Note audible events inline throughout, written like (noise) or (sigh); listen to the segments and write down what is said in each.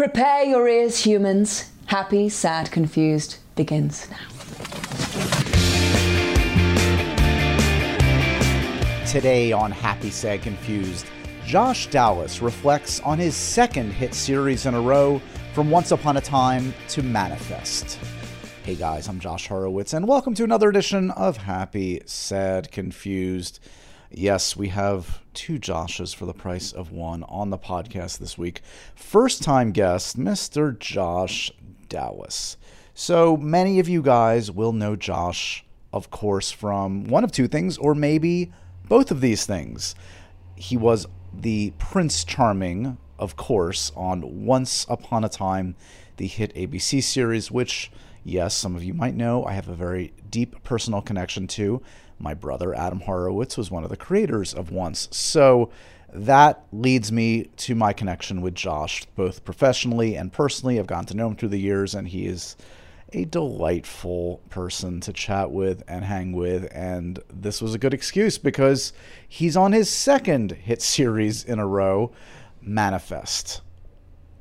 Prepare your ears, humans. Happy, sad, confused begins now. Today on Happy, Sad, Confused, Josh Dallas reflects on his second hit series in a row from Once Upon a Time to Manifest. Hey guys, I'm Josh Horowitz, and welcome to another edition of Happy, Sad, Confused. Yes, we have two Joshes for the price of one on the podcast this week. First time guest, Mr. Josh Dallas. So many of you guys will know Josh, of course, from one of two things, or maybe both of these things. He was the Prince Charming, of course, on Once Upon a Time, the hit ABC series, which, yes, some of you might know, I have a very deep personal connection to. My brother, Adam Horowitz, was one of the creators of Once. So that leads me to my connection with Josh, both professionally and personally. I've gotten to know him through the years, and he is a delightful person to chat with and hang with. And this was a good excuse because he's on his second hit series in a row, Manifest.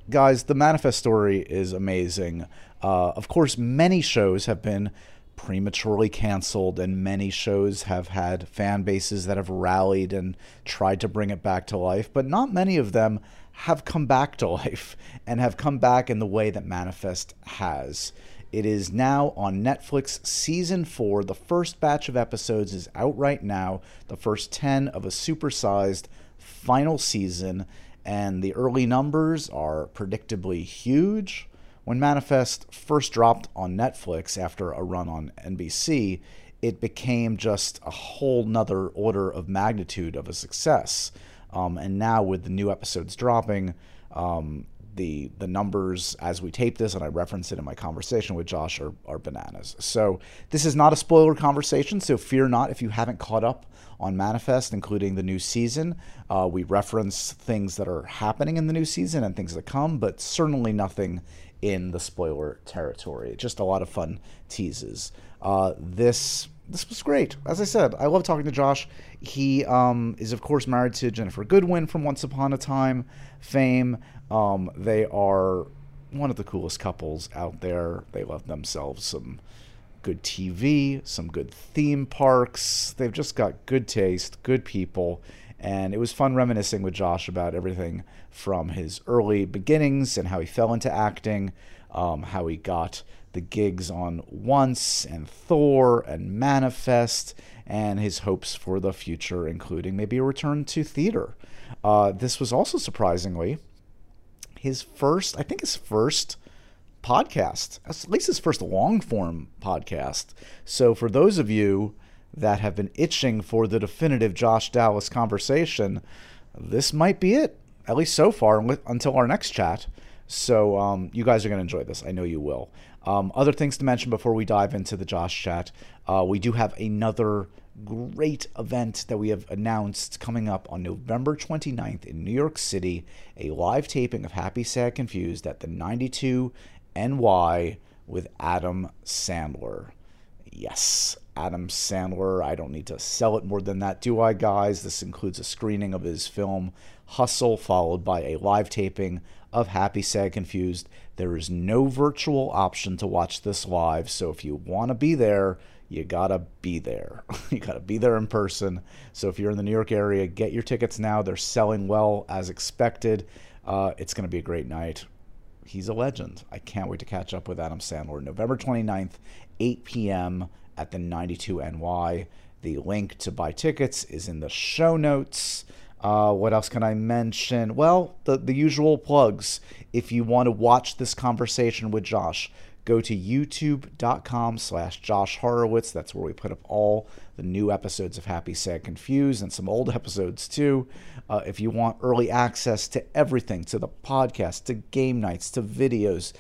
Guys, the Manifest story is amazing. Uh, of course, many shows have been prematurely canceled, and many shows have had fan bases that have rallied and tried to bring it back to life, but not many of them have come back to (laughs) life and have come back in the way that Manifest has. It is now on Netflix season four. The first batch of episodes is out right now, the first 10 of a supersized final season, and the early numbers are predictably huge. When Manifest first dropped on Netflix after a run on NBC, it became just a whole nother order of magnitude of a success. Um, and now with the new episodes dropping, um, the the numbers as we tape this, and I reference it in my conversation with Josh, are, are bananas. So this is not a spoiler conversation, so fear not if you haven't caught up on Manifest, including the new season. Uh, we reference things that are happening in the new season and things that come, but certainly nothing in the spoiler territory. Just a lot of fun teases. Uh, this this was great. As I said, I love talking to Josh. He um, is of course married to Ginnifer Goodwin from Once Upon a Time fame. Um, they are one of the coolest couples out there. They love themselves some good TV, some good theme parks. They've just got good taste, good people, and it was fun reminiscing with Josh about everything from his early beginnings and how he fell into acting, um, how he got the gigs on Once and Thor and Manifest, and his hopes for the future, including maybe a return to theater. Uh, this was also surprisingly his first, I think his first podcast, at least his first long form podcast. So for those of you that have been itching for the definitive Josh Dallas conversation, this might be it, at least so far, until our next chat. So um, you guys are going to enjoy this. I know you will. Um, other things to mention before we dive into the Josh chat uh, we do have another great event that we have announced coming up on November 29th in New York City a live taping of Happy, Sad, Confused at the 92 NY with Adam Sandler. Yes, Adam Sandler. I don't need to sell it more than that, do I, guys? This includes a screening of his film Hustle, followed by a live taping of Happy, Sad, Confused. There is no virtual option to watch this live, so if you want to be there, you gotta be there. (laughs) you gotta be there in person. So if you're in the New York area, get your tickets now. They're selling well as expected. Uh, it's gonna be a great night. He's a legend. I can't wait to catch up with Adam Sandler. November 29th, 8 p.m. at the 92 NY. The link to buy tickets is in the show notes. Uh, what else can I mention? Well, the, the usual plugs. If you want to watch this conversation with Josh, go to youtube.com slash Josh Horowitz. That's where we put up all the new episodes of Happy, Sad, Confused and some old (laughs) episodes too. Uh, if you want early access to everything, to the podcast, to game nights, to videos,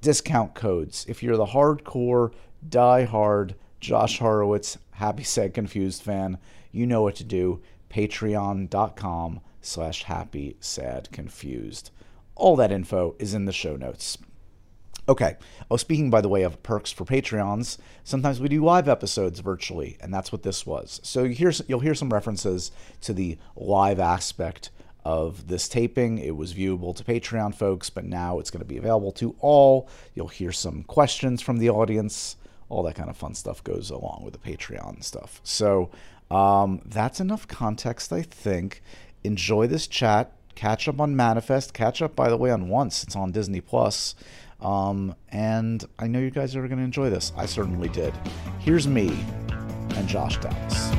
discount codes, if you're the hardcore, die-hard Josh Horowitz, Happy, Sad, Confused fan, you know what to do patreon.com slash happy, sad, confused. All that info is in the show notes. Okay. Oh, speaking by the way of perks for Patreons, sometimes we do live episodes virtually, and that's what this was. So hear, you'll hear some references to the live aspect of this taping. It was viewable to Patreon folks, but now it's going to be available to all. You'll hear some questions from the audience. All that kind of fun stuff goes along with the Patreon stuff. So um, that's enough context, I think. Enjoy this chat. Catch up on Manifest. Catch up, by the way, on Once. It's on Disney Plus. Um, and I know you guys are going to enjoy this. I certainly did. Here's me and Josh Dallas.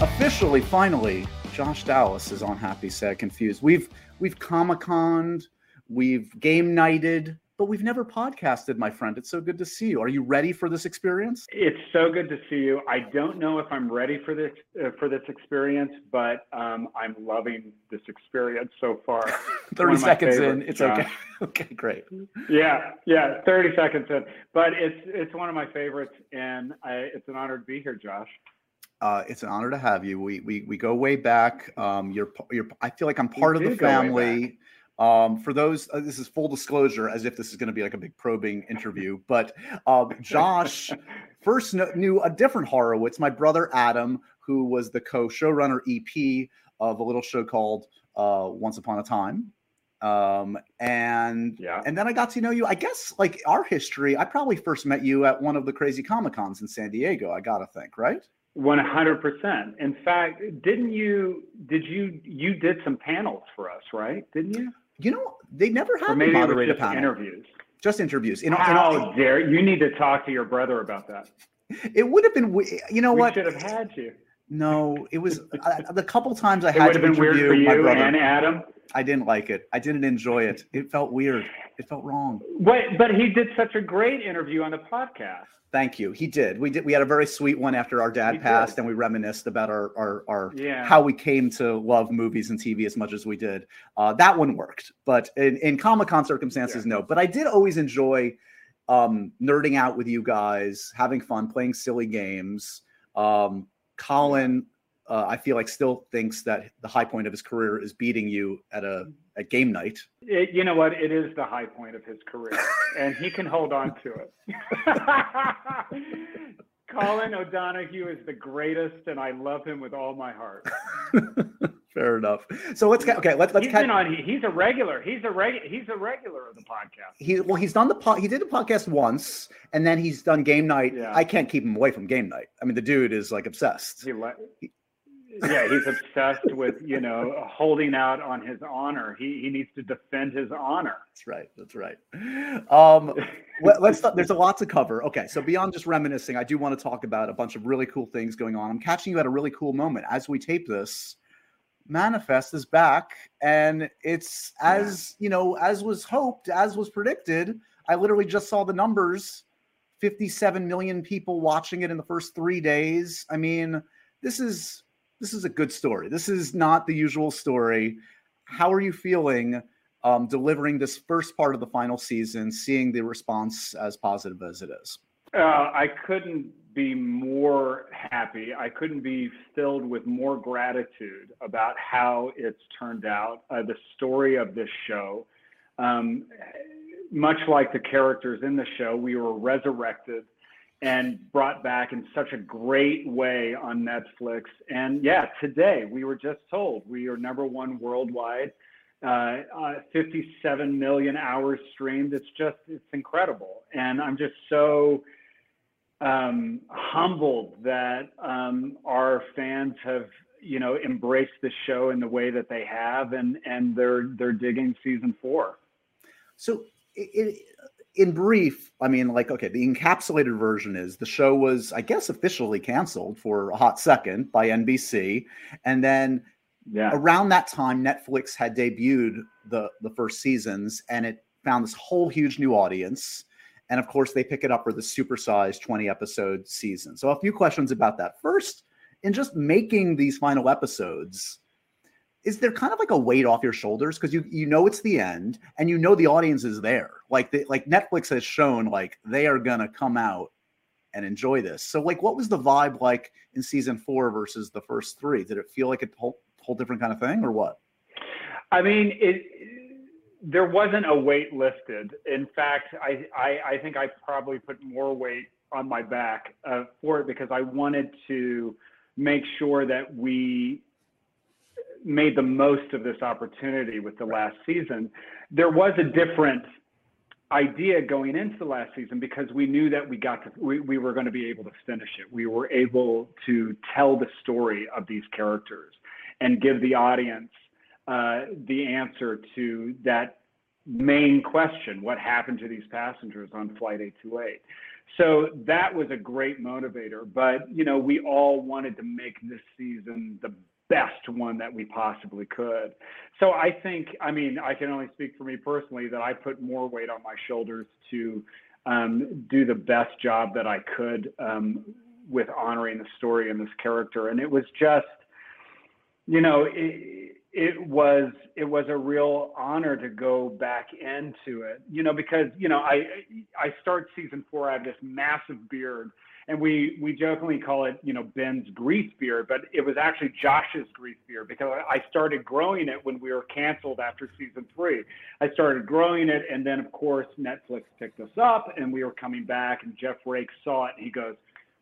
Officially, finally, Josh Dallas is on Happy, Sad, Confused. We've we've Comic Coned, we've game nighted, but we've never podcasted, my friend. It's so good to see you. Are you ready for this experience? It's so good to see you. I don't know if I'm ready for this uh, for this experience, but um, I'm loving this experience so far. (laughs) Thirty seconds in, it's okay. (laughs) okay, great. Yeah, yeah, thirty seconds in, but it's it's one of my favorites, and I, it's an honor to be here, Josh. Uh, it's an honor to have you. We we we go way back. Um, you're you're. I feel like I'm part of the family. Um, for those, uh, this is full disclosure, as if this is going to be like a big probing interview. But um, Josh (laughs) first kn- knew a different Horowitz, my brother Adam, who was the co-showrunner EP of a little show called uh, Once Upon a Time. Um, and yeah. and then I got to know you. I guess like our history, I probably first met you at one of the crazy Comic Cons in San Diego. I gotta think, right? One hundred percent. In fact, didn't you? Did you? You did some panels for us, right? Didn't you? You know, they never had maybe moderated just panel. interviews. Just interviews. In, How in, dare you need to talk to your brother about that? It would have been. You know we what? Should have had you. No, it was (laughs) uh, the couple times I it had to been interview weird for you my brother. and Adam. I didn't like it. I didn't enjoy it. It felt weird. It felt wrong. Wait, but he did such a great interview on the podcast. Thank you. He did. We did. We had a very sweet one after our dad he passed, did. and we reminisced about our our, our yeah. how we came to love movies and TV as much as we did. Uh, that one worked, but in, in Comic Con circumstances, yeah. no. But I did always enjoy um, nerding out with you guys, having fun, playing silly games. Um, Colin uh, I feel like still thinks that the high point of his career is beating you at a at game night. It, you know what? It is the high point of his career, (laughs) and he can hold on to it. (laughs) Colin O'Donoghue is the greatest, and I love him with all my heart. (laughs) Fair enough. So let's get okay. Let's let's. He's catch, been on. He's a regular. He's a reg. He's a regular of the podcast. He well, he's done the po- he did the podcast once, and then he's done game night. Yeah. I can't keep him away from game night. I mean, the dude is like obsessed. He, le- yeah, he's obsessed with you know holding out on his honor. He he needs to defend his honor. That's right. That's right. Um, (laughs) let, us There's a lot to cover. Okay, so beyond just reminiscing, I do want to talk about a bunch of really cool things going on. I'm catching you at a really cool moment as we tape this. Manifest is back, and it's as yeah. you know, as was hoped, as was predicted. I literally just saw the numbers: 57 million people watching it in the first three days. I mean, this is this is a good story. This is not the usual story. How are you feeling um, delivering this first part of the final season, seeing the response as positive as it is? Uh, I couldn't be more happy. I couldn't be filled with more gratitude about how it's turned out. Uh, the story of this show, um, much like the characters in the show, we were resurrected and brought back in such a great way on Netflix. And yeah, today we were just told we are number one worldwide. Uh, uh, 57 million hours streamed. It's just, it's incredible. And I'm just so um, humbled that um, our fans have, you know, embraced the show in the way that they have, and and they're they're digging season four. So it, in brief, I mean, like, okay, the encapsulated version is the show was, I guess, officially canceled for a hot second by NBC, and then yeah. around that time, Netflix had debuted the the first seasons, and it found this whole huge new audience. And of course, they pick it up for the supersized 20 episode season. So, a few questions about that. First, in just making these final episodes, is there kind of like a weight off your shoulders? Because you you know it's the end and you know the audience is there. Like the, like netflix has shown like they are gonna come out and enjoy this. So like what was the vibe like in season four versus the first three? Did it feel like a whole, whole different kind of thing or what? I mean it there wasn't a weight lifted in fact i i, I think i probably put more weight on my back uh, for it because i wanted to make sure that we made the most of this opportunity with the last season. There was a different idea going into the last season because we knew that we got to we, we were going to be able to finish it. We were able to tell the story of these characters and give the audience uh, the answer to that main question what happened to these passengers on flight 828 so that was a great motivator but you know we all wanted to make this season the best one that we possibly could. So i think i mean i can only speak for me personally that i put more weight on my shoulders to um, do the best job that i could um, with honoring the story and this character. And it was just you know it, it was it was a real honor to go back into it you know because you know i i start season four i have this massive beard and we we jokingly call it you know ben's grease beard but it was actually josh's grease beard because i started growing it when we were canceled after season three. I started growing it and then of course netflix picked us up and we were coming back and jeff rake saw it and he goes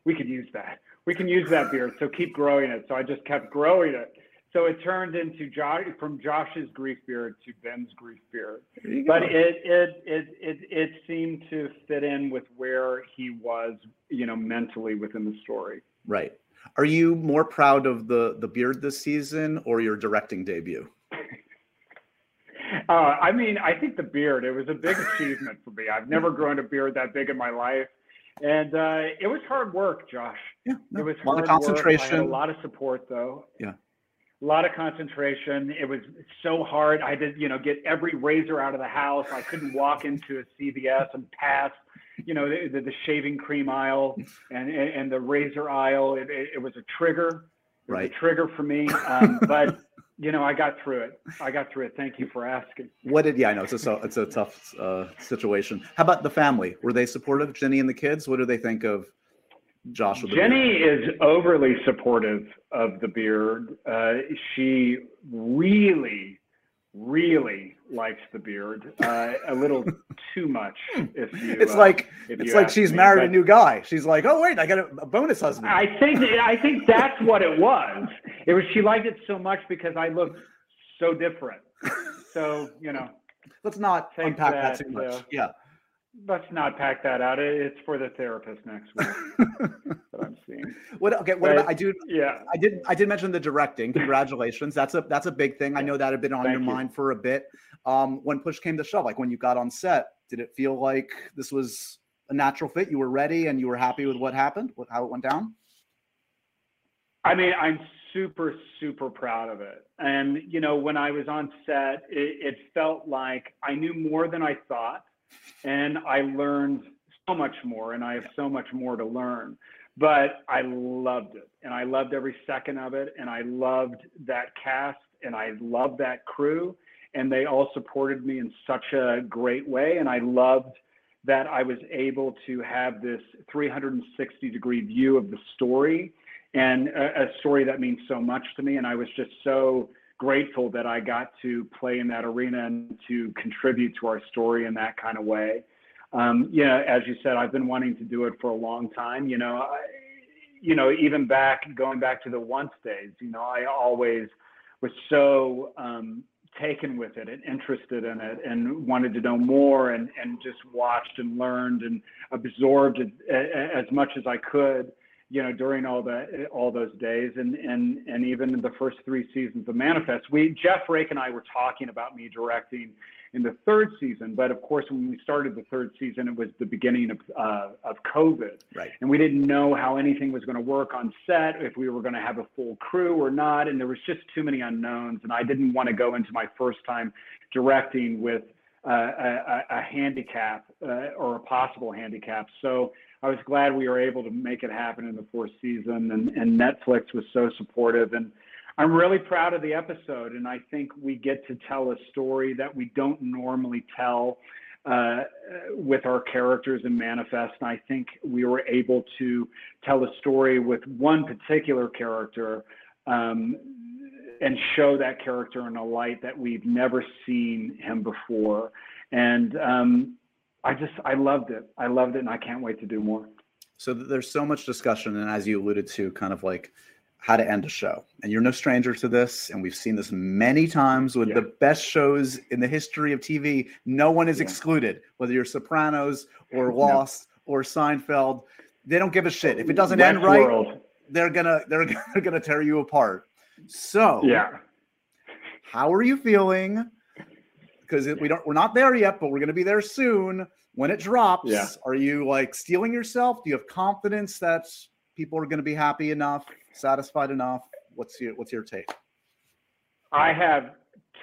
we could use that. We can use that beard so keep growing it. So i just kept growing it so it turned into Josh from Josh's grief beard to Ben's grief beard. But it, it it it it seemed to fit in with where he was, you know, mentally within the story. Right. Are you more proud of the the beard this season or your directing debut? (laughs) Uh, I mean, I think the beard. It was a big achievement for me. I've never (laughs) grown a beard that big in my life, and uh, it was hard work, Josh. Yeah, no, it was a lot hard of concentration. Work. I had a lot of support, though. Yeah a lot of concentration. It was so hard. I did, you know, get every razor out of the house. I couldn't walk into a CVS and pass, you know, the, the, the shaving cream aisle and, and the razor aisle. It, it, it was a trigger. It right. a trigger for me. Um, but you know, I got through it. I got through it. Thank you for asking. What did? Yeah, I know it's a it's a tough uh, situation. How about the family? Were they supportive? Jenny and the kids. What do they think of Josh? Jenny is overly supportive of the beard. Uh, she really, really likes the beard. Uh, a little (laughs) too much. If you, it's uh, like it's like she's me. married a new guy. She's like, oh wait, I got a, a bonus husband. I think I think that's what it was. It was she liked it so much because I looked so different. So you know. (laughs) Let's not unpack that, that too much. Uh, yeah let's not pack that out. It's for the therapist next week (laughs) that I'm seeing. What okay, what but, about I do yeah. I did I did mention the directing. Congratulations. That's a that's a big thing. I know that had been on Thank your you. mind for a bit. Um when push came to shove, like when you got on set, did it feel like this was a natural fit? You were ready and you were happy with what happened, with how it went down? I mean, I'm super, super proud of it. And, you know, when I was on set, it, it felt like I knew more than I thought and I learned so much more, and I have so much more to learn. But I loved it, and I loved every second of it, and I loved that cast, and I loved that crew, and they all supported me in such a great way, and I loved that I was able to have this 360 degree view of the story and a, a story that means so much to me, and I was just so grateful that I got to play in that arena and to contribute to our story in that kind of way. Um, know, as you said, I've been wanting to do it for a long time. You know, I, you know, even back going back to the once days. You know, I always was so um, taken with it and interested in it and wanted to know more and and just watched and learned and absorbed as much as I could you know, during all the all those days, and and and even in the first three seasons of Manifest, we Jeff Rake and I were talking about me directing in the third season, but of course, when we started the third season, it was the beginning of uh, of COVID, right? And we didn't know how anything was going to work on set, if we were going to have a full crew or not, and there was just too many unknowns, and I didn't want to go into my first time directing with uh, a, a, handicap uh, or a possible handicap. So I was glad we were able to make it happen in the fourth season, and, and Netflix was so supportive. And I'm really proud of the episode, and I think we get to tell a story that we don't normally tell uh, with our characters in Manifest. And I think we were able to tell a story with one particular character um, and show that character in a light that we've never seen him before. And um, I just I loved it. I loved it, and I can't wait to do more. So there's so much discussion, and as you alluded to, kind of like how to end a show. And you're no stranger to this. And we've seen this many times with yeah. the best shows in the history of TV. No one is yeah. excluded, whether you're Sopranos or Lost no. or Seinfeld. They don't give a shit. If it doesn't West end right, World. they're gonna they're, they're (laughs) gonna tear you apart. So yeah. How are you feeling? Because we don't we're not there yet, but we're gonna be there soon. When it drops, yeah. are you like steeling yourself? Do you have confidence that people are going to be happy enough? satisfied enough? What's your what's your take? I have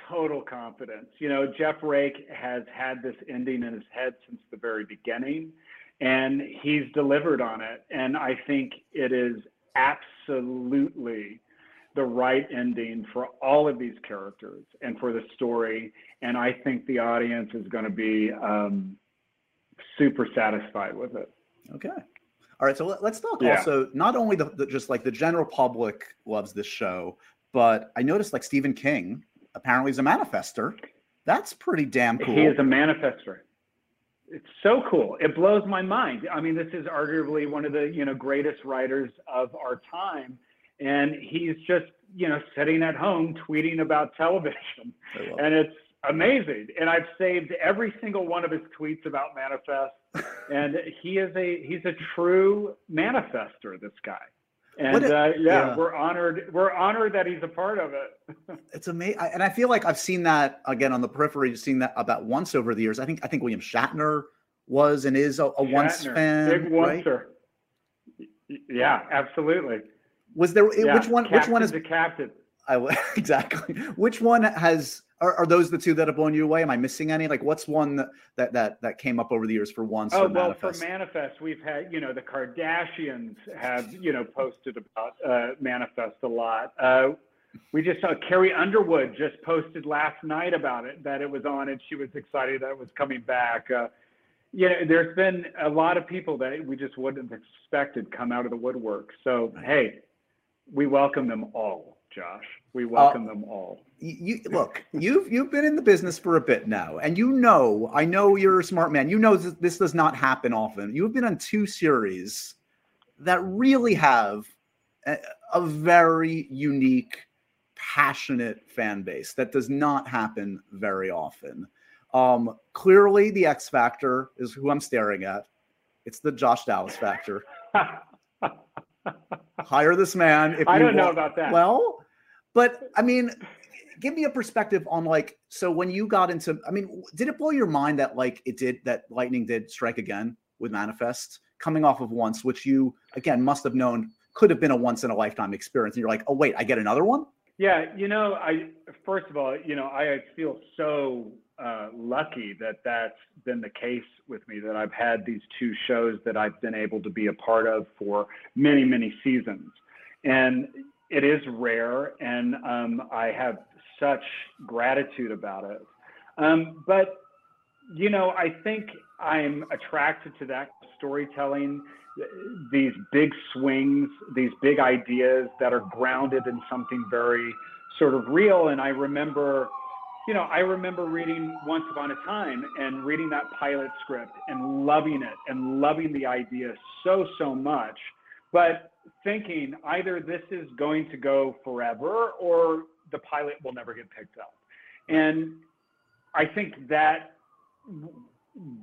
total confidence. You know, Jeff Rake has had this ending in his head since the very beginning, and he's delivered on it. And I think it is absolutely the right ending for all of these characters and for the story. And I think the audience is going to be um, super satisfied with it. Okay. All right, so let, us talk yeah. also not only the, the, just like the general public loves this show, but I noticed like Stephen King apparently is a manifester. That's pretty damn cool. He is a manifester. It's so cool. It blows my mind. I mean, this is arguably one of the you know greatest writers of our time, and he's just you know sitting at home tweeting about television, and it's amazing. And I've saved every single one of his tweets about manifest (laughs) and he is a he's a true manifester. This guy. And a, uh, yeah, yeah, we're honored. We're honored that he's a part of it. (laughs) it's amazing, and I feel like I've seen that again on the periphery. You've Seen that about once over the years. I think I think William Shatner was and is a, a once fan. Big. Right? Yeah, absolutely. Was there yeah. which one? Which one is the captain? I (laughs) exactly. Which one has are, are, those the two that have blown you away? Am I missing any? Like, what's one that that that, came up over the years for once? Oh well, manifest? for manifest, we've had you know the Kardashians have you know posted about uh, manifest a lot. Uh, we just saw Carrie Underwood just posted last night about it that it was on, and she was excited that it was coming back. Uh, you know, there's been a lot of people that we just wouldn't have expected come out of the woodwork. So hey, we welcome them all. Josh. We welcome uh, them all. You look, you've you've been in the business for a bit now, and you know, I know you're a smart man. You know that this does not happen often. You've been on two series that really have a, a very unique, passionate fan base that does not happen very often. Um, clearly, the X Factor is who I'm staring at. It's the Josh Dallas factor. (laughs) Hire this man. If I don't want. know about that. Well, but I mean, give me a perspective on like so when you got into I mean, did it blow your mind that like it did that lightning did strike again with Manifest coming off of once, which you again must have known could have been a once in a lifetime experience. And you're like, oh wait, I get another one? Yeah, you know, I first of all, you know, I feel so uh, lucky that that's been the case with me. That I've had these two shows that I've been able to be a part of for many, many seasons, and it is rare, and um, I have such gratitude about it. Um, but you know, I think I'm attracted to that storytelling, these big swings, these big ideas that are grounded in something very sort of real. And I remember, you know, I remember reading Once Upon a Time and reading that pilot script and loving it and loving the idea so, so much. But thinking either this is going to go forever or the pilot will never get picked up. And I think that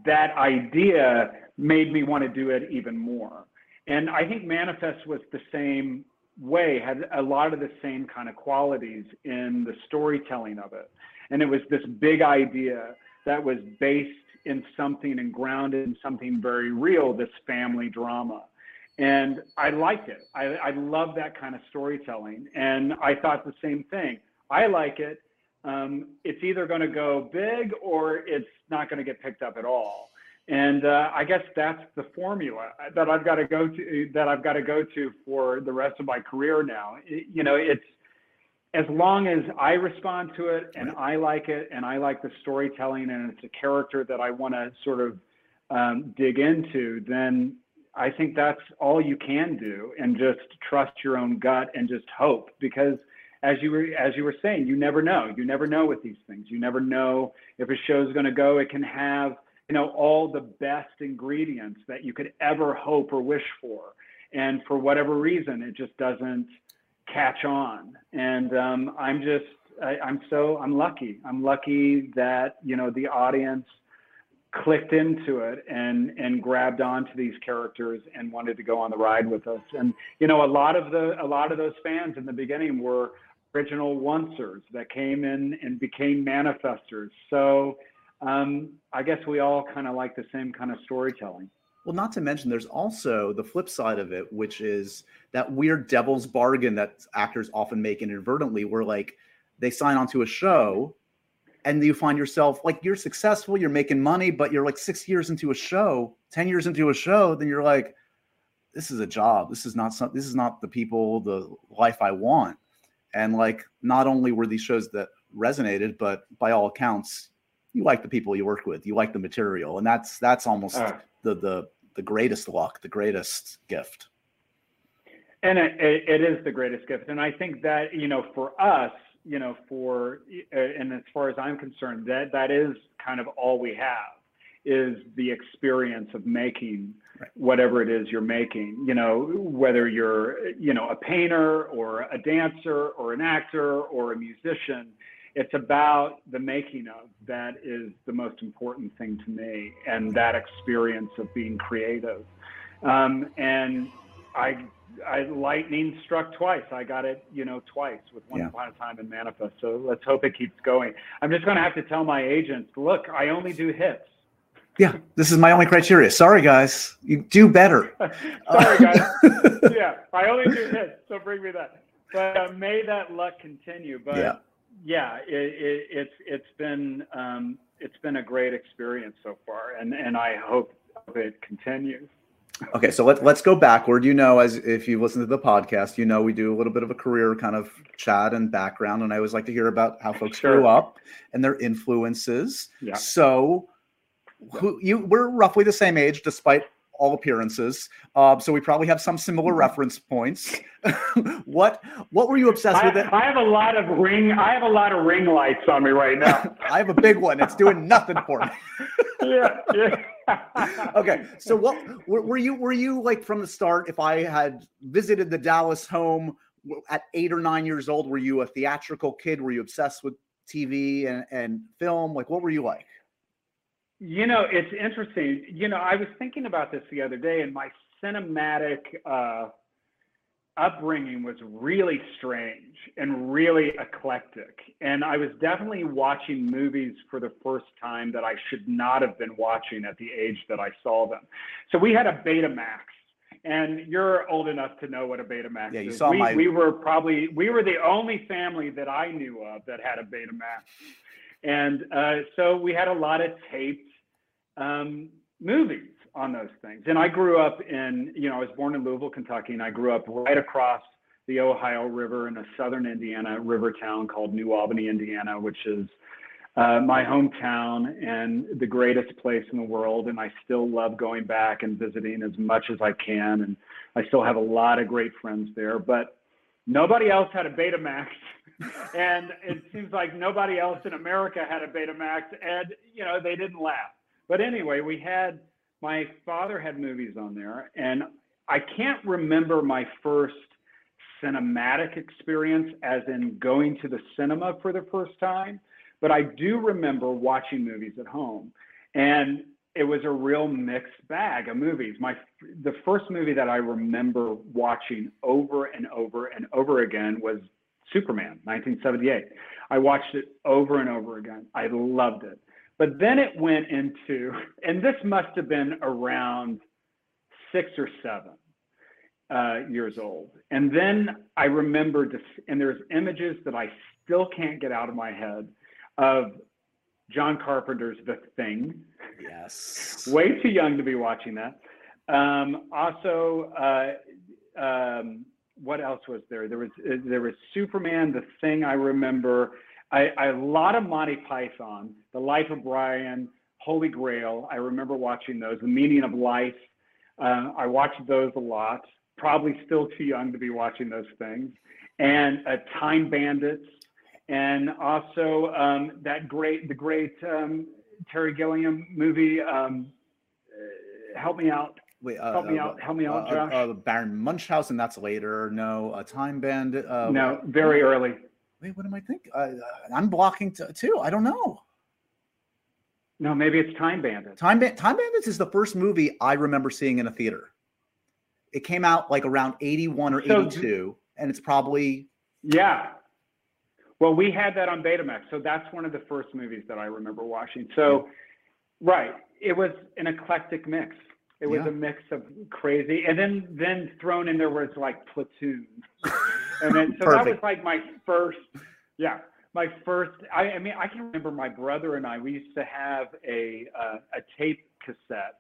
that idea made me want to do it even more. And I think Manifest was the same way, had a lot of the same kind of qualities in the storytelling of it. And it was this big idea that was based in something and grounded in something very real, this family drama and I liked it. I, I love that kind of storytelling, and I thought the same thing. I like it. Um, it's either going to go big or it's not going to get picked up at all. And uh, I guess that's the formula that I've got to go to. That I've got to go to for the rest of my career now. It, you know, it's as long as I respond to it and I like it and I like the storytelling and it's a character that I want to sort of um, dig into, then I think that's all you can do and just trust your own gut and just hope because as you were as you were saying, you never know. You never know with these things. You never know if a show's going to go. It can have you know all the best ingredients that you could ever hope or wish for, and for whatever reason, it just doesn't catch on. And um, I'm just, I, I'm so, I'm lucky. I'm lucky that, you know, the audience clicked into it and and grabbed onto these characters and wanted to go on the ride with us and you know a lot of the a lot of those fans in the beginning were original oncers that came in and became manifestors so um, i guess we all kind of like the same kind of storytelling well, not to mention, there's also the flip side of it, which is that weird devil's bargain that actors often make inadvertently, where like they sign onto a show and you find yourself like you're successful, you're making money, but you're like six years into a show, 10 years into a show, then you're like, this is a job. This is not some, this is not the people, the life I want. And like, not only were these shows that resonated, but by all accounts, you like the people you work with, you like the material. And that's, that's almost uh, the the the greatest luck, the greatest gift. And it, it is the greatest gift, and I think that you know for us, you know, for and as far as I'm concerned, that that is kind of all we have is the experience of making right. whatever it is you're making you know whether you're you know a painter or a dancer or an actor or a musician it's about the making of that is the most important thing to me and that experience of being creative um, and i I, lightning struck twice. I got it, you know, twice with Once yeah. Upon a Time and Manifest. So let's hope it keeps going. I'm just going to have to tell my agents, look, I only do hits. Yeah, this is my only criteria. Sorry, guys, you do better. (laughs) Sorry, guys. (laughs) yeah, I only do hits, so bring me that. But uh, may that luck continue. But yeah yeah, it, it, it's it's been um, it's been a great experience so far, and and I hope it continues. Okay, so let, let's go backward. You know, as if you listen to the podcast, you know we do a little bit of a career kind of chat and background, and I always like to hear about how folks sure. grew up and their influences. Yeah. So, who you we're roughly the same age, despite all appearances. Uh, so we probably have some similar mm-hmm. reference points. (laughs) what what were you obsessed I, with? It? I have a lot of ring. I have a lot of ring lights on me right now. (laughs) I have a big one. It's doing nothing for me. (laughs) yeah. Yeah. okay. So what were, were you were you like from the start? If I had visited the Dallas home at eight or nine years old, were you a theatrical kid? Were you obsessed with TV and, and film? Like, what were you like? You know, it's interesting. You know, I was thinking about this the other day, and my cinematic uh, upbringing was really strange and really eclectic. And I was definitely watching movies for the first time that I should not have been watching at the age that I saw them. So we had a Betamax. And you're old enough to know what a Betamax yeah, you is. Saw we, my... we were probably we were the only family that I knew of that had a Betamax. And uh, so we had a lot of tapes um, movies on those things. And I grew up in, you know, I was born in Louisville, Kentucky, and I grew up right across the Ohio River in a southern Indiana river town called New Albany, Indiana, which is uh, my hometown and the greatest place in the world. And I still love going back and visiting as much as I can. And I still have a lot of great friends there. But nobody else had a Betamax. (laughs) and it seems like nobody else in America had a Betamax. And, you know, they didn't laugh. But anyway, we had my father had movies on there, and I can't remember my first cinematic experience, as in going to the cinema for the first time, but I do remember watching movies at home, and it was a real mixed bag of movies. My the first movie that I remember watching over and over and over again was Superman, 1978. I watched it over and over again. I loved it. But then it went into, and this must have been around six or seven uh, years old. And then I remembered, this, and there's images that I still can't get out of my head of John Carpenter's The Thing. Yes. Way too young to be watching that. Um, also, uh, um, what else was there? There was uh, there was Superman, The Thing. I remember. I, I, a lot of Monty Python, The Life of Brian, Holy Grail. I remember watching those. The Meaning of Life. Uh, I watched those a lot. Probably still too young to be watching those things. And uh, Time Bandits, and also um, that great, the great um, Terry Gilliam movie. Um, uh, help me out. Wait, uh, help me uh, out. Help me out, uh, Josh. Uh, Baron Munchausen. That's later. No, a Time Bandit. no, very early. Wait, what am I thinking? I'm blocking t- too. I don't know. No, maybe it's Time Bandits. Time, ba- Time Bandits is the first movie I remember seeing in a theater. It came out like around 81 or so 82, and it's probably. Yeah. Well, we had that on Betamax. So that's one of the first movies that I remember watching. So, yeah. right. It was an eclectic mix. It was yeah. a mix of crazy, and then then thrown in there was like Platoon, (laughs) and then so that was like my first, yeah, my first. I, I mean, I can remember my brother and I. We used to have a uh, a tape cassette.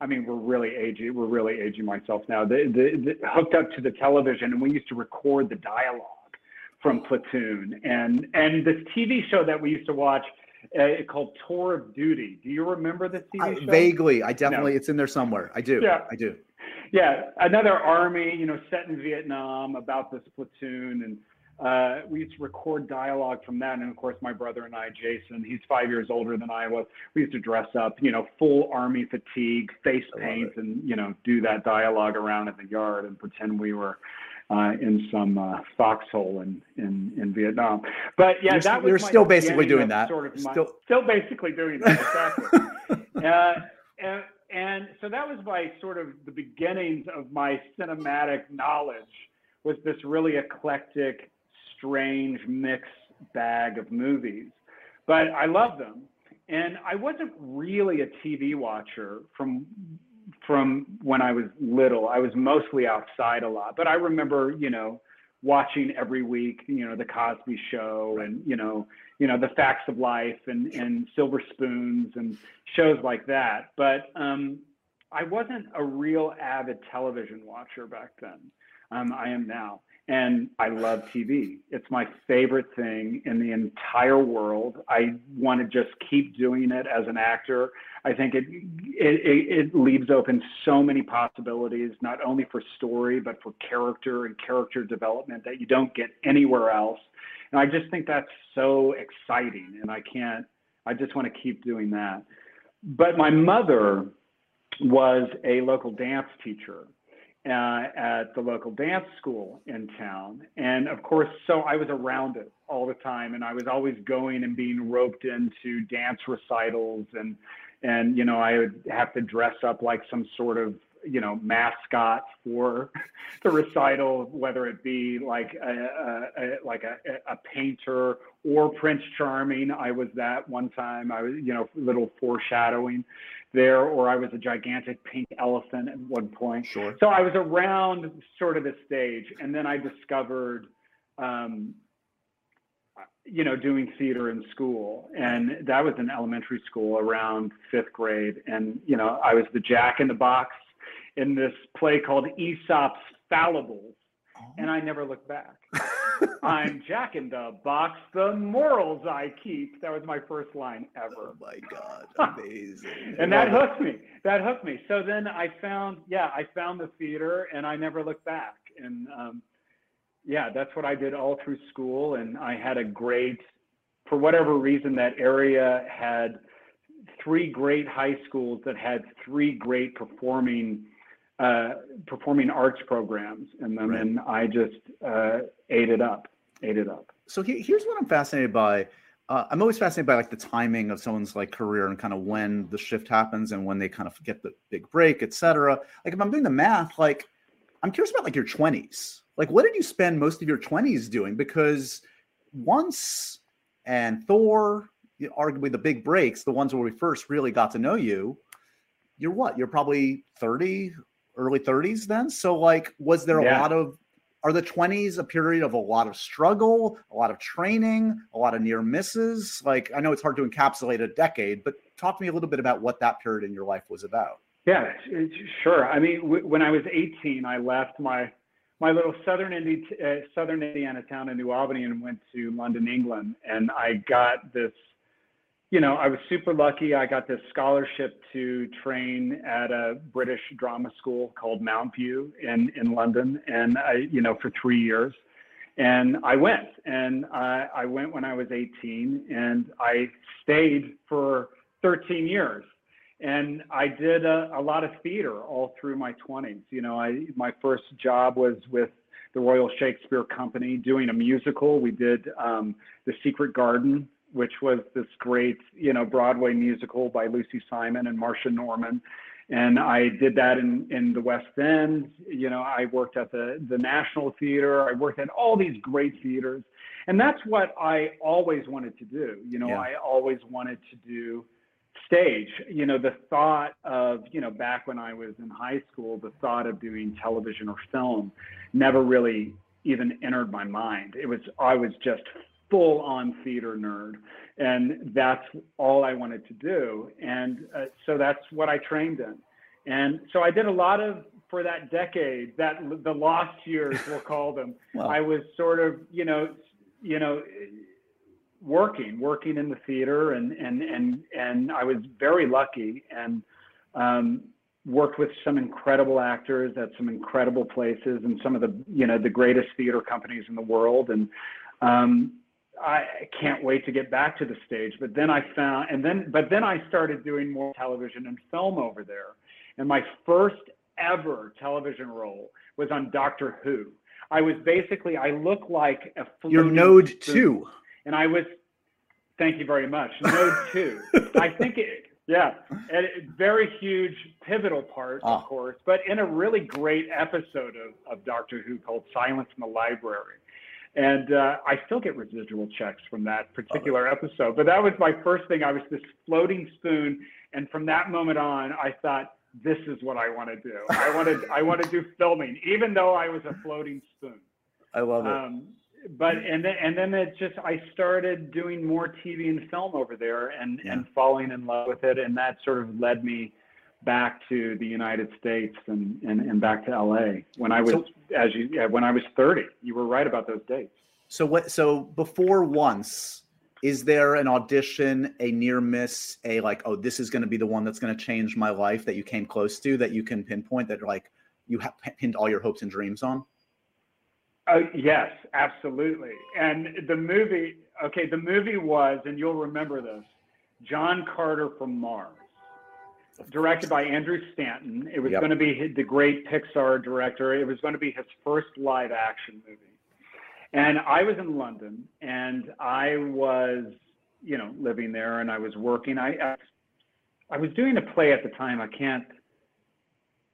I mean, we're really aging. We're really aging myself now. The, the, the hooked up to the television, and we used to record the dialogue from Platoon, and and this TV show that we used to watch uh, called Tour of Duty. Do you remember the TV I, show? Vaguely, I definitely. No. It's in there somewhere. I do. Yeah, I do. Yeah, another army, you know, set in Vietnam about this platoon, and uh, we used to record dialogue from that. And of course, my brother and I, Jason, he's five years older than I was. We used to dress up, you know, full army fatigue, face paint, and you know, do that dialogue around in the yard and pretend we were uh, in some uh, foxhole in, in, in Vietnam. But yeah, you're, that was you're still basically doing that. Sort of my, still, still basically doing that. Exactly. (laughs) uh, and, and so that was my sort of the beginnings of my cinematic knowledge was this really eclectic, strange mix bag of movies. But I love them. And I wasn't really a TV watcher from from when I was little. I was mostly outside a lot, but I remember, you know, watching every week, you know, the Cosby Show and you know, you know, the Facts of Life and and Silver Spoons and shows like that. But um, I wasn't a real avid television watcher back then. Um, I am now and I love TV. It's my favorite thing in the entire world. I want to just keep doing it as an actor. I think it, it it leaves open so many possibilities, not only for story but for character and character development that you don't get anywhere else. And I just think that's so exciting, and I can't. I just want to keep doing that. But my mother was a local dance teacher uh, at the local dance school in town. And of course, so I was around it all the time and I was always going and being roped into dance recitals and, and, you know, I would have to dress up like some sort of, you know, mascot for (laughs) the recital, whether it be like a, a, a like a, a painter or Prince Charming. I was that one time. I was, you know, little foreshadowing there, or I was a gigantic pink elephant at one point. Sure. So I was around sort of the stage, and then I discovered, um, you know, doing theater in school, and that was in elementary school around fifth grade, and you know, I was the Jack in the Box in this play called Aesop's Fallables, oh. and I never looked back. (laughs) I'm Jack in the Box, the morals I keep. That was my first line ever. Oh my God, (laughs) amazing. and that hooked me. That hooked me. So then I found, yeah, I found the theater and I never looked back. And um, yeah, that's what I did all through school. And I had a great, for whatever reason, that area had three great high schools that had three great performing uh, performing arts programs and then right. I just uh, ate it up, ate it up. So he, here's what I'm fascinated by. Uh, I'm always fascinated by like the timing of someone's like career and kind of when the shift happens and when they kind of get the big break, etc. Like if I'm doing the math, like I'm curious about like your 20s. Like what did you spend most of your 20s doing? Because once and Thor, arguably the big breaks, the ones where we first really got to know you, you're what? You're probably 30, early 30s then. So like was there a yeah. lot of are the 20s a period of a lot of struggle, a lot of training, a lot of near misses? Like I know it's hard to encapsulate a decade, but talk to me a little bit about what that period in your life was about. Yeah, sure. I mean, w- when I was 18, I left my my little southern Indi- uh, southern Indiana town in New Albany and went to London, England, and I got this you know, I was super lucky. I got this scholarship to train at a British drama school called Mountview in, in London, and I, you know, for three years. And I went, and I, I went when I was 18, and I stayed for 13 years. and I did a, a lot of theater all through my 20s. You know, I my first job was with the Royal Shakespeare Company doing a musical. We did um, The Secret Garden, which was this great, you know, Broadway musical by Lucy Simon and Marsha Norman. And I did that in, in the West End. You know, I worked at the, the National Theater. I worked at all these great theaters. And that's what I always wanted to do. You know, yeah. I always wanted to do stage. You know, the thought of, you know, back when I was in high school, the thought of doing television or film never really even entered my mind. It was, I was just full on theater nerd. And that's all I wanted to do. And uh, so that's what I trained in. And so I did a lot of, for that decade, that the lost years, we'll call them. (laughs) wow. I was sort of, you know, you know, working, working in the theater, and and and and I was very lucky and um, worked with some incredible actors at some incredible places and some of the you know the greatest theater companies in the world, and um, I can't wait to get back to the stage. But then I found, and then but then I started doing more television and film over there, and my first ever television role was on Doctor Who. I was basically I look like a your node spoon. two and I was, thank you very much, (laughs) Node two. I think it, yeah, a very huge pivotal part, of ah. course, but in a really great episode of, of Doctor Who called Silence in the Library. And uh, I still get residual checks from that particular episode. But that was my first thing. I was this floating spoon, and from that moment on, I thought, this is what I want to do. I wanted I want to do (laughs) filming, even though I was a floating spoon. I love it. Um, but and then and then it just I started doing more TV and film over there and yeah. and falling in love with it and that sort of led me back to the United States and and, and back to LA when I was so, as you yeah, when I was 30 you were right about those dates. So what so before once is there an audition a near miss a like oh this is going to be the one that's going to change my life that you came close to that you can pinpoint that like you have pinned all your hopes and dreams on? Uh, yes, absolutely. And the movie, okay, the movie was, and you'll remember this, John Carter from Mars, directed by Andrew Stanton. It was yep. going to be the great Pixar director. It was going to be his first live action movie. And I was in London, and I was, you know, living there, and I was working. I, I, I was doing a play at the time. I can't.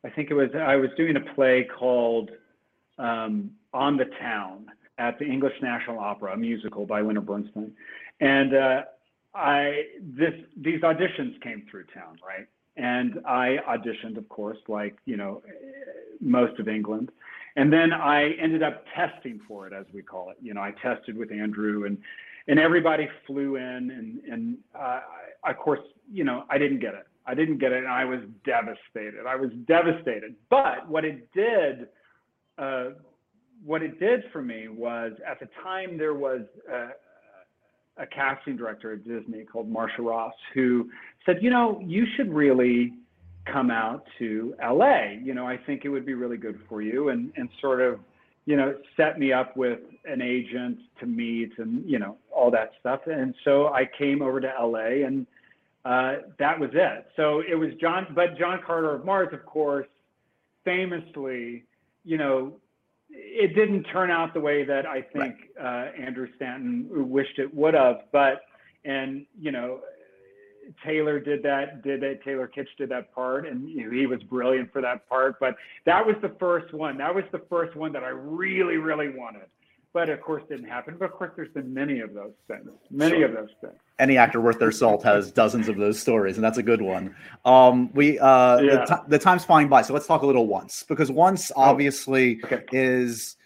I think it was. I was doing a play called. Um, on the Town at the English National Opera, a musical by Leonard Bernstein. And uh, I this these auditions came through town, right? And I auditioned, of course, like you know most of England. And then I ended up testing for it, as we call it. You know, I tested with Andrew, and and everybody flew in, and and uh, I, of course, you know, I didn't get it. I didn't get it, and I was devastated. I was devastated. But what it did uh, what it did for me was at the time there was a, a casting director at Disney called Marcia Ross who said, you know, you should really come out to LA. You know, I think it would be really good for you and, and sort of, you know, set me up with an agent to meet and, you know, all that stuff. And so I came over to LA and uh, that was it. So it was John, but John Carter of Mars, of course, famously, you know, it didn't turn out the way that I think right. uh, Andrew Stanton wished it would have. But and you know, Taylor did that. Did that? Taylor Kitsch did that part, and you know, he was brilliant for that part. But that was the first one. That was the first one that I really, really wanted but of course didn't happen. But of course, there's been many of those things, many sure. of those things. Any actor worth their salt has dozens of those stories, and that's a good one. Um, we uh, yeah. the, t- the, time's flying by, so let's talk a little once because once oh, obviously okay. is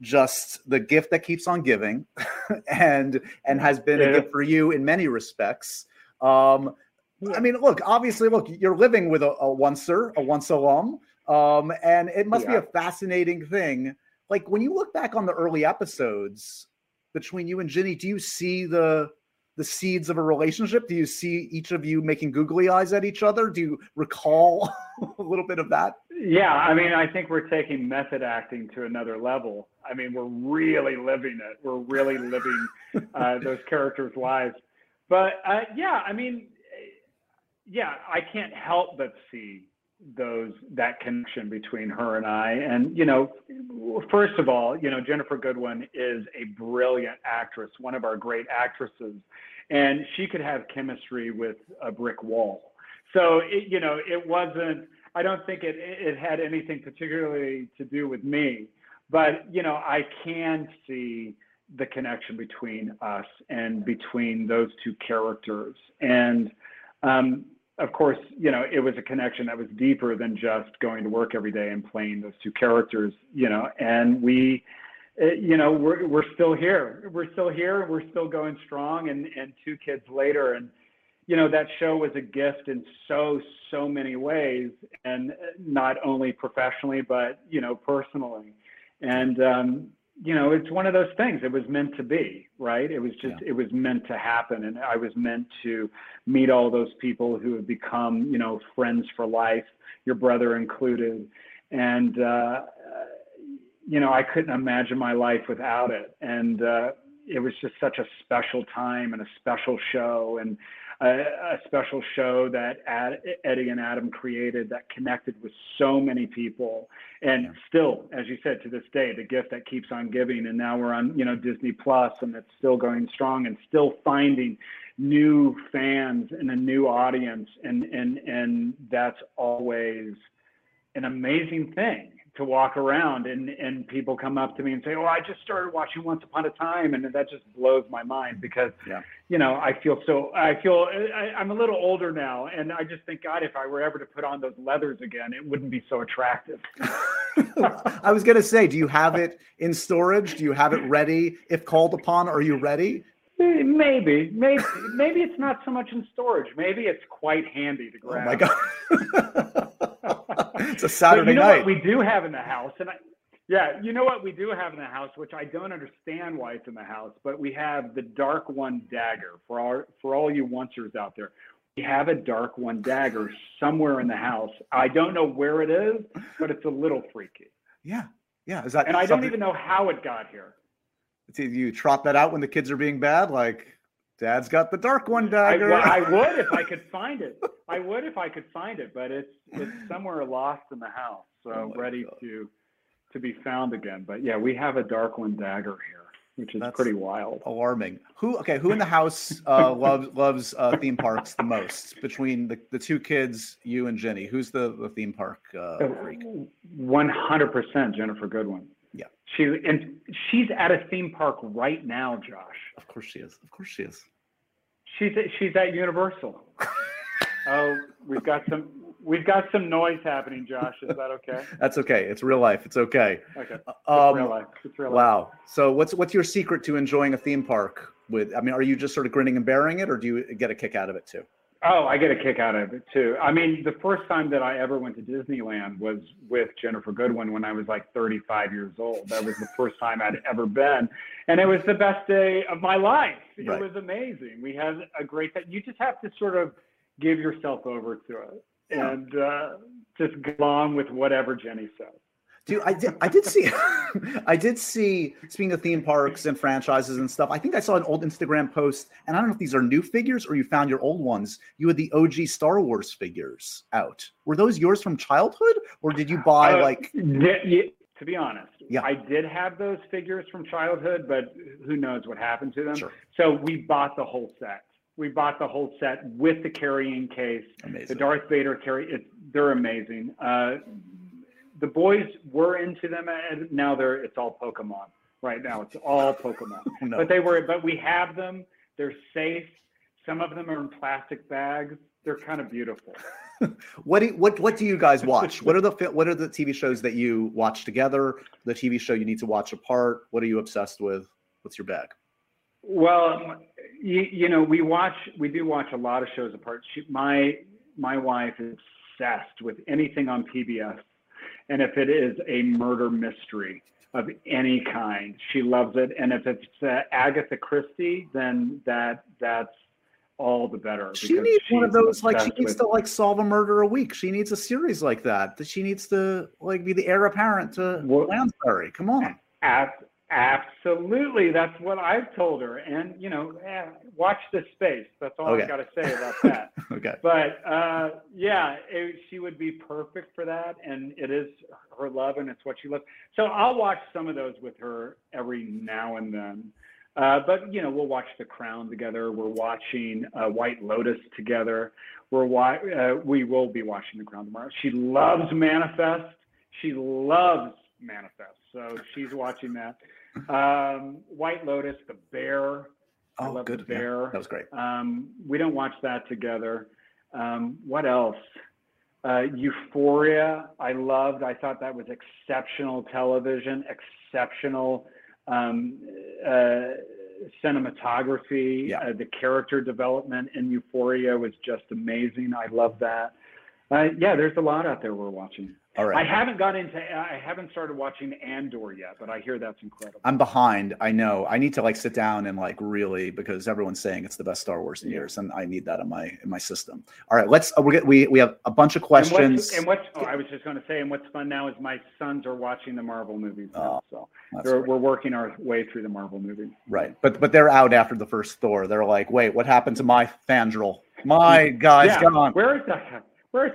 just the gift that keeps on giving, (laughs) and and has been yeah. a gift for you in many respects. Um, I mean, look, obviously, look, you're living with a, a oncer, a once alum, um, and it must yeah. be a fascinating thing like when you look back on the early episodes between you and Ginny, do you see the the seeds of a relationship? Do you see each of you making googly eyes at each other? Do you recall (laughs) a little bit of that? Yeah, I mean, I think we're taking method acting to another level. I mean, we're really living it. We're really living uh, (laughs) those characters' lives. But uh, yeah, I mean, yeah, I can't help but see those that connection between her and I. And you know, first of all, you know, Ginnifer Goodwin is a brilliant actress, one of our great actresses, and she could have chemistry with a brick wall. So it, you know, it wasn't. I don't think it it had anything particularly to do with me, but you know, I can see the connection between us and between those two characters and um, of course, you know, it was a connection that was deeper than just going to work every day and playing those two characters, you know, and we, eh, you know, we're, we're still here. We're still here. We're still going strong and, and two kids later. And, you know, that show was a gift in so, so many ways and not only professionally, but, you know, personally. And, um, you know, it's one of those things. It was meant to be, right? It was just, yeah. it was meant to happen. And I was meant to meet all those people who have become, you know, friends for life, your brother included. And, uh, you know, I couldn't imagine my life without it. And uh, it was just such a special time and a special show. And, a, a special show that Ad, Eddy and Adam created that connected with so many people. And yeah. still, as you said, to this day, the gift that keeps on giving. And now we're on, you know, Disney Plus, and it's still going strong and still finding new fans and a new audience. And and and that's always an amazing thing to walk around and and people come up to me and say, "Oh, I just started watching Once Upon a Time," and that just blows my mind because, yeah. you know, I feel so. I feel I, I'm a little older now, and I just think, God, if I were ever to put on those leathers again, it wouldn't be so attractive. (laughs) I was gonna say, do you have it in storage? Do you have it ready if called upon? Are you ready? Eh, maybe, maybe, maybe it's not so much in storage. Maybe it's quite handy to grab. Oh my god! (laughs) it's a Saturday you know night. What we do have in the house, and I, yeah, you know what we do have in the house, which I don't understand why it's in the house, but we have the Dark One dagger for all for all you oncers out there. We have a Dark One dagger somewhere in the house. I don't know where it is, but it's a little freaky. Yeah, yeah. Is that? And I don't even know how it got here. You trot that out when the kids are being bad, like Dad's got the dark one dagger. I, I, would if I (laughs) could find it. I would if I could find it, but it's it's somewhere lost in the house, so oh ready God. to to be found again. But yeah, we have a dark one dagger here, which is That's pretty wild. Alarming. Who? Okay, who in the house uh, (laughs) loves loves uh, theme parks the most between the, the two kids, you and Ginny? Who's the, the theme park uh, freak? One hundred percent, Ginnifer Goodwin. And she's at a theme park right now, Josh. Of course she is. Of course she is. She's she's at Universal. (laughs) oh, we've got some we've got some noise happening, Josh. Is that okay? (laughs) That's okay. It's real life. It's okay. Okay. Um, it's real life. It's real life. Wow. So what's what's your secret to enjoying a theme park? With I mean, are you just sort of grinning and bearing it, or do you get a kick out of it too? Oh, I get a kick out of it too. I mean, the first time that I ever went to Disneyland was with Ginnifer Goodwin when I was like 35 years old. That was the first time I'd ever been. And it was the best day of my life. It right. was amazing. We had a great time. You just have to sort of give yourself over to it yeah. and uh, just go along with whatever Ginny says. Dude, I did. I did see. (laughs) I did see. Speaking of theme parks and franchises and stuff, I think I saw an old Instagram post, and I don't know if these are new figures or you found your old ones. You had the OG Star Wars figures out. Were those yours from childhood, or did you buy uh, like? Yeah, yeah, to be honest, yeah. I did have those figures from childhood, but who knows what happened to them? Sure. So we bought the whole set. We bought the whole set with the carrying case. Amazing. The Darth Vader carry. It, they're amazing. Uh, the boys were into them, and now they're it's all Pokemon right now. It's all Pokemon. (laughs) no. But they were, but we have them. They're safe. Some of them are in plastic bags. They're kind of beautiful. (laughs) what do you, what what do you guys watch? what are the what are the TV shows that you watch together? The TV show you need to watch apart? What are you obsessed with? What's your bag? Well, you, you know, we watch we do watch a lot of shows apart. She, my my wife is obsessed with anything on PBS and if it is a murder mystery of any kind, she loves it. And if it's uh, Agatha Christie, then that that's all the better. She needs one of those like she needs with, to like solve a murder a week. She needs a series like that. That She needs to like be the heir apparent to well, Lansbury. Come on. At, Absolutely, that's what I've told her. And you know, eh, watch this space. That's all Okay. I got to say about that. (laughs) Okay. but uh, yeah, it, she would be perfect for that, and it is her love, and it's what she loves. So I'll watch some of those with her every now and then. Uh, but you know, we'll watch The Crown together. We're watching uh, White Lotus together. We're wa- uh, we will be watching The Crown tomorrow. She loves Manifest. She loves Manifest, so she's watching that. Um, White Lotus, The Bear. I Oh, love good. The Yeah, Bear. that was great. Um, we don't watch that together. Um, what else? Uh, Euphoria, I loved. I thought that was exceptional television, exceptional um, uh, cinematography. Yeah. Uh, the character development in Euphoria was just amazing. I love that. Uh, yeah, there's a lot out there we're watching. All I haven't got into. I haven't started watching Andor yet, but I hear that's incredible. I'm behind. I know. I need to like sit down and like really because everyone's saying it's the best Star Wars in years, and I need that in my in my system. All right, let's. Uh, we we we have a bunch of And questions. what's, and what's oh, I was just going to say, and what's fun now is my sons are watching the Marvel movies now, so they're, great. we're working our way through the Marvel movies. Right, but but they're out after the first Thor. They're like, wait, what happened to my Fandral? My guy's yeah, gone. where is that? Where's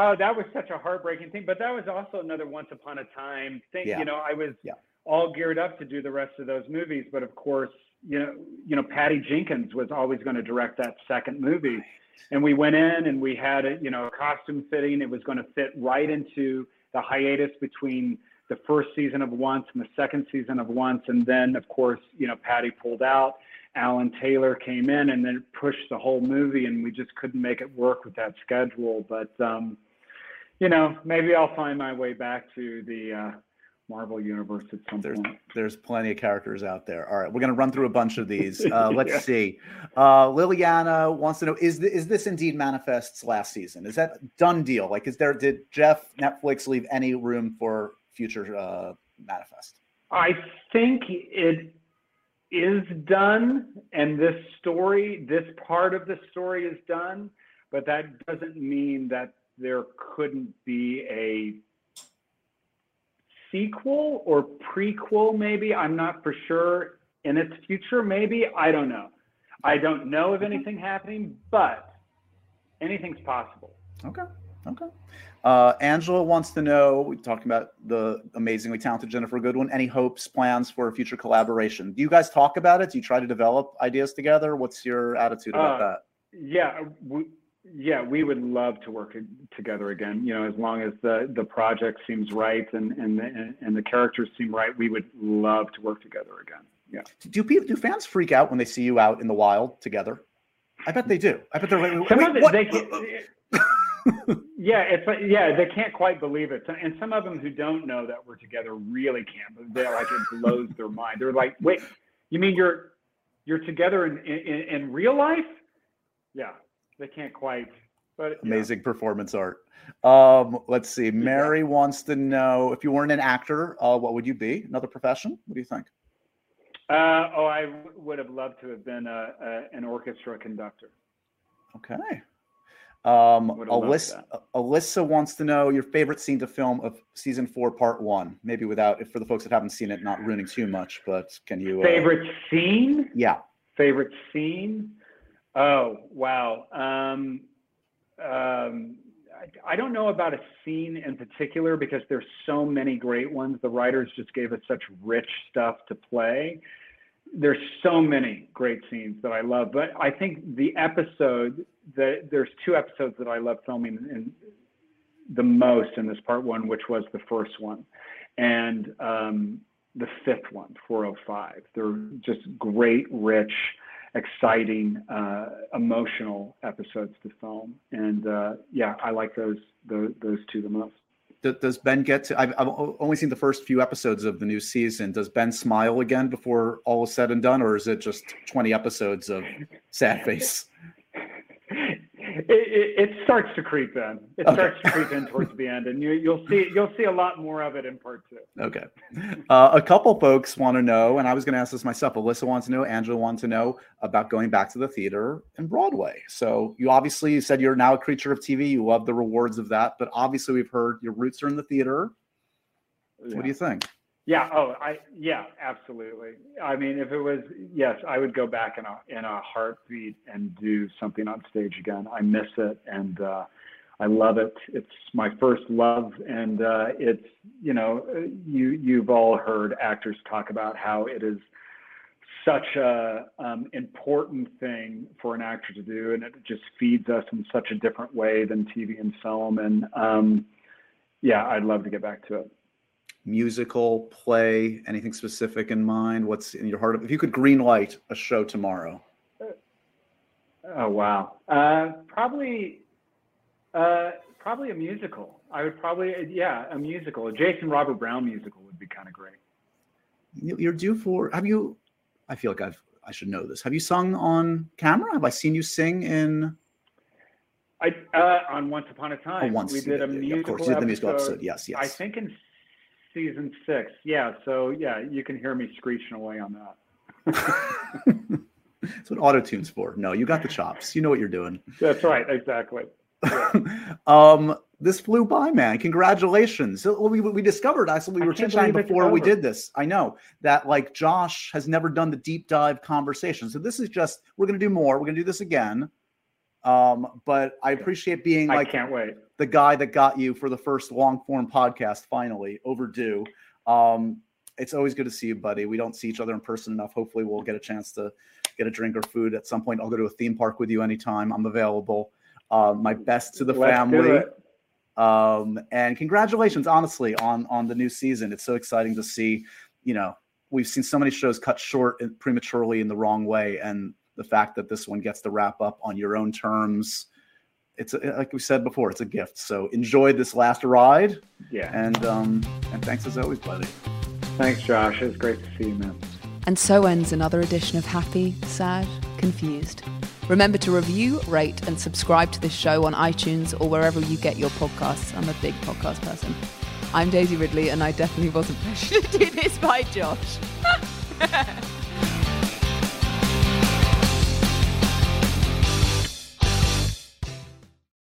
Oh, that was such a heartbreaking thing, but that was also another once upon a time thing. Yeah. You know, I was Yeah. all geared up to do the rest of those movies, but of course, you know, you know, Patty Jenkins was always going to direct that second movie, and we went in and we had a you know a costume fitting. It was going to fit right into the hiatus between the first season of Once and the second season of Once, and then of course, you know, Patty pulled out. Alan Taylor came in and then pushed the whole movie, and we just couldn't make it work with that schedule. But um, you know, maybe I'll find my way back to the uh, Marvel universe at some There's point. there's plenty of characters out there. All right, we're gonna run through a bunch of these. (laughs) Uh, let's Yeah. see. Uh, Liliana wants to know: Is th- is this indeed Manifest's last season? Is that done deal? Like, is there did Jeff Netflix leave any room for future uh, Manifest? I think it is done, and this story, this part of the story is done, but that doesn't mean that there couldn't be a sequel or prequel, maybe. I'm not for sure in its future, maybe. I don't know. I don't know of anything happening, but anything's possible. Okay. Okay. Uh, Angela wants to know. We talked about the amazingly talented Ginnifer Goodwin. Any hopes, plans for a future collaboration? Do you guys talk about it? Do you try to develop ideas together? What's your attitude about Uh, that? Yeah, we, yeah, we would love to work together again. You know, as long as the the project seems right and and the, and the characters seem right, we would love to work together again. Yeah. Do people do fans freak out when they see you out in the wild together? I bet they do. I bet they're like, Some "Wait, of it, what?" they can, (laughs) yeah, it's like, yeah, they can't quite believe it, and some of them who don't know that we're together really can't. But they're like, it blows their mind. They're like, wait, you mean you're you're together in in, in real life? Yeah, they can't quite. But yeah. Amazing performance art. Um, let's see. Mary wants to know if you weren't an actor, uh, what would you be? Another profession? What do you think? Uh, oh, I w- would have loved to have been a, a, an orchestra conductor. Okay. Um, Alyssa, Alyssa wants to know your favorite scene to film of season four, part one. Maybe without, if for the folks that haven't seen it, not ruining too much, but can you? Uh, Favorite scene? Yeah. Favorite scene? Oh, wow. Um, um, I, I don't know about a scene in particular because there's so many great ones. The writers just gave us such rich stuff to play. There's so many great scenes that I love, but I think the episode that there's two episodes that I love filming in the most in this part one, which was the first one, and um, the fifth one, 405. They're just great, rich, exciting, uh, emotional episodes to film, and uh, yeah, I like those, those those two the most. Does Ben get to? I've, I've only seen the first few episodes of the new season. Does Ben smile again before all is said and done, or is it just 20 episodes of sad face? It, it, starts to creep in. It Okay. starts to creep in towards the end, and you, you'll see you'll see a lot more of it in part two. Okay. Uh, a couple folks want to know, and I was going to ask this myself. Alyssa wants to know, Angela wants to know about going back to the theater and Broadway. So you obviously said you're now a creature of TV. You love the rewards of that, but obviously we've heard your roots are in the theater. What do you think? Yeah. Oh, I yeah, absolutely. I mean, if it was yes, I would go back in a in a heartbeat and do something on stage again. I miss it and uh, I love it. It's my first love, and uh, it's you know you you've all heard actors talk about how it is such a um, important thing for an actor to do, and it just feeds us in such a different way than TV and film. And um, yeah, I'd love to get back to it musical play anything specific in mind? What's in your heart if you could green light a show tomorrow? Oh wow. Uh, probably uh, probably a musical. I would probably yeah a musical. A jason robert brown musical would be kind of great you're due for have you i feel like i've i should know this. Have you sung on camera? Have i seen you sing in I uh, on Once Upon a Time. Oh, once we did a musical. Of course, you did the musical episode. Yes, yes. I think in season six. Yeah, so yeah, you can hear me screeching away on that. (laughs) That's what auto tunes for. No, you got the chops. You know what you're doing. That's right. Exactly. Yeah. (laughs) um, this flew by, man. Congratulations. So we, we discovered actually we were chatting before we did this. I know that like Josh has never done the deep dive conversation. So this is just we're gonna do more. We're gonna do this again. Um, but I appreciate being like I can't wait. the guy that got you for the first long form podcast finally overdue. Um, it's always good to see you, buddy. We don't see each other in person enough. Hopefully, we'll get a chance to get a drink or food at some point. I'll go to a theme park with you anytime. I'm available. Uh, my best to the Let's family. Um, and congratulations, honestly, on on the new season. It's so exciting to see. You know, we've seen so many shows cut short prematurely in the wrong way, and the fact that this one gets to wrap up on your own terms. It's a, like we said before it's a gift. So enjoy this last ride. Yeah. And um and thanks as always buddy. Thanks josh. It's great to see you man. And so ends another edition of happy sad confused. Remember to review rate and subscribe to this show on itunes or wherever you get your podcasts. I'm a big podcast person. I'm daisy ridley and i definitely wasn't (laughs) pressured to do this by josh (laughs)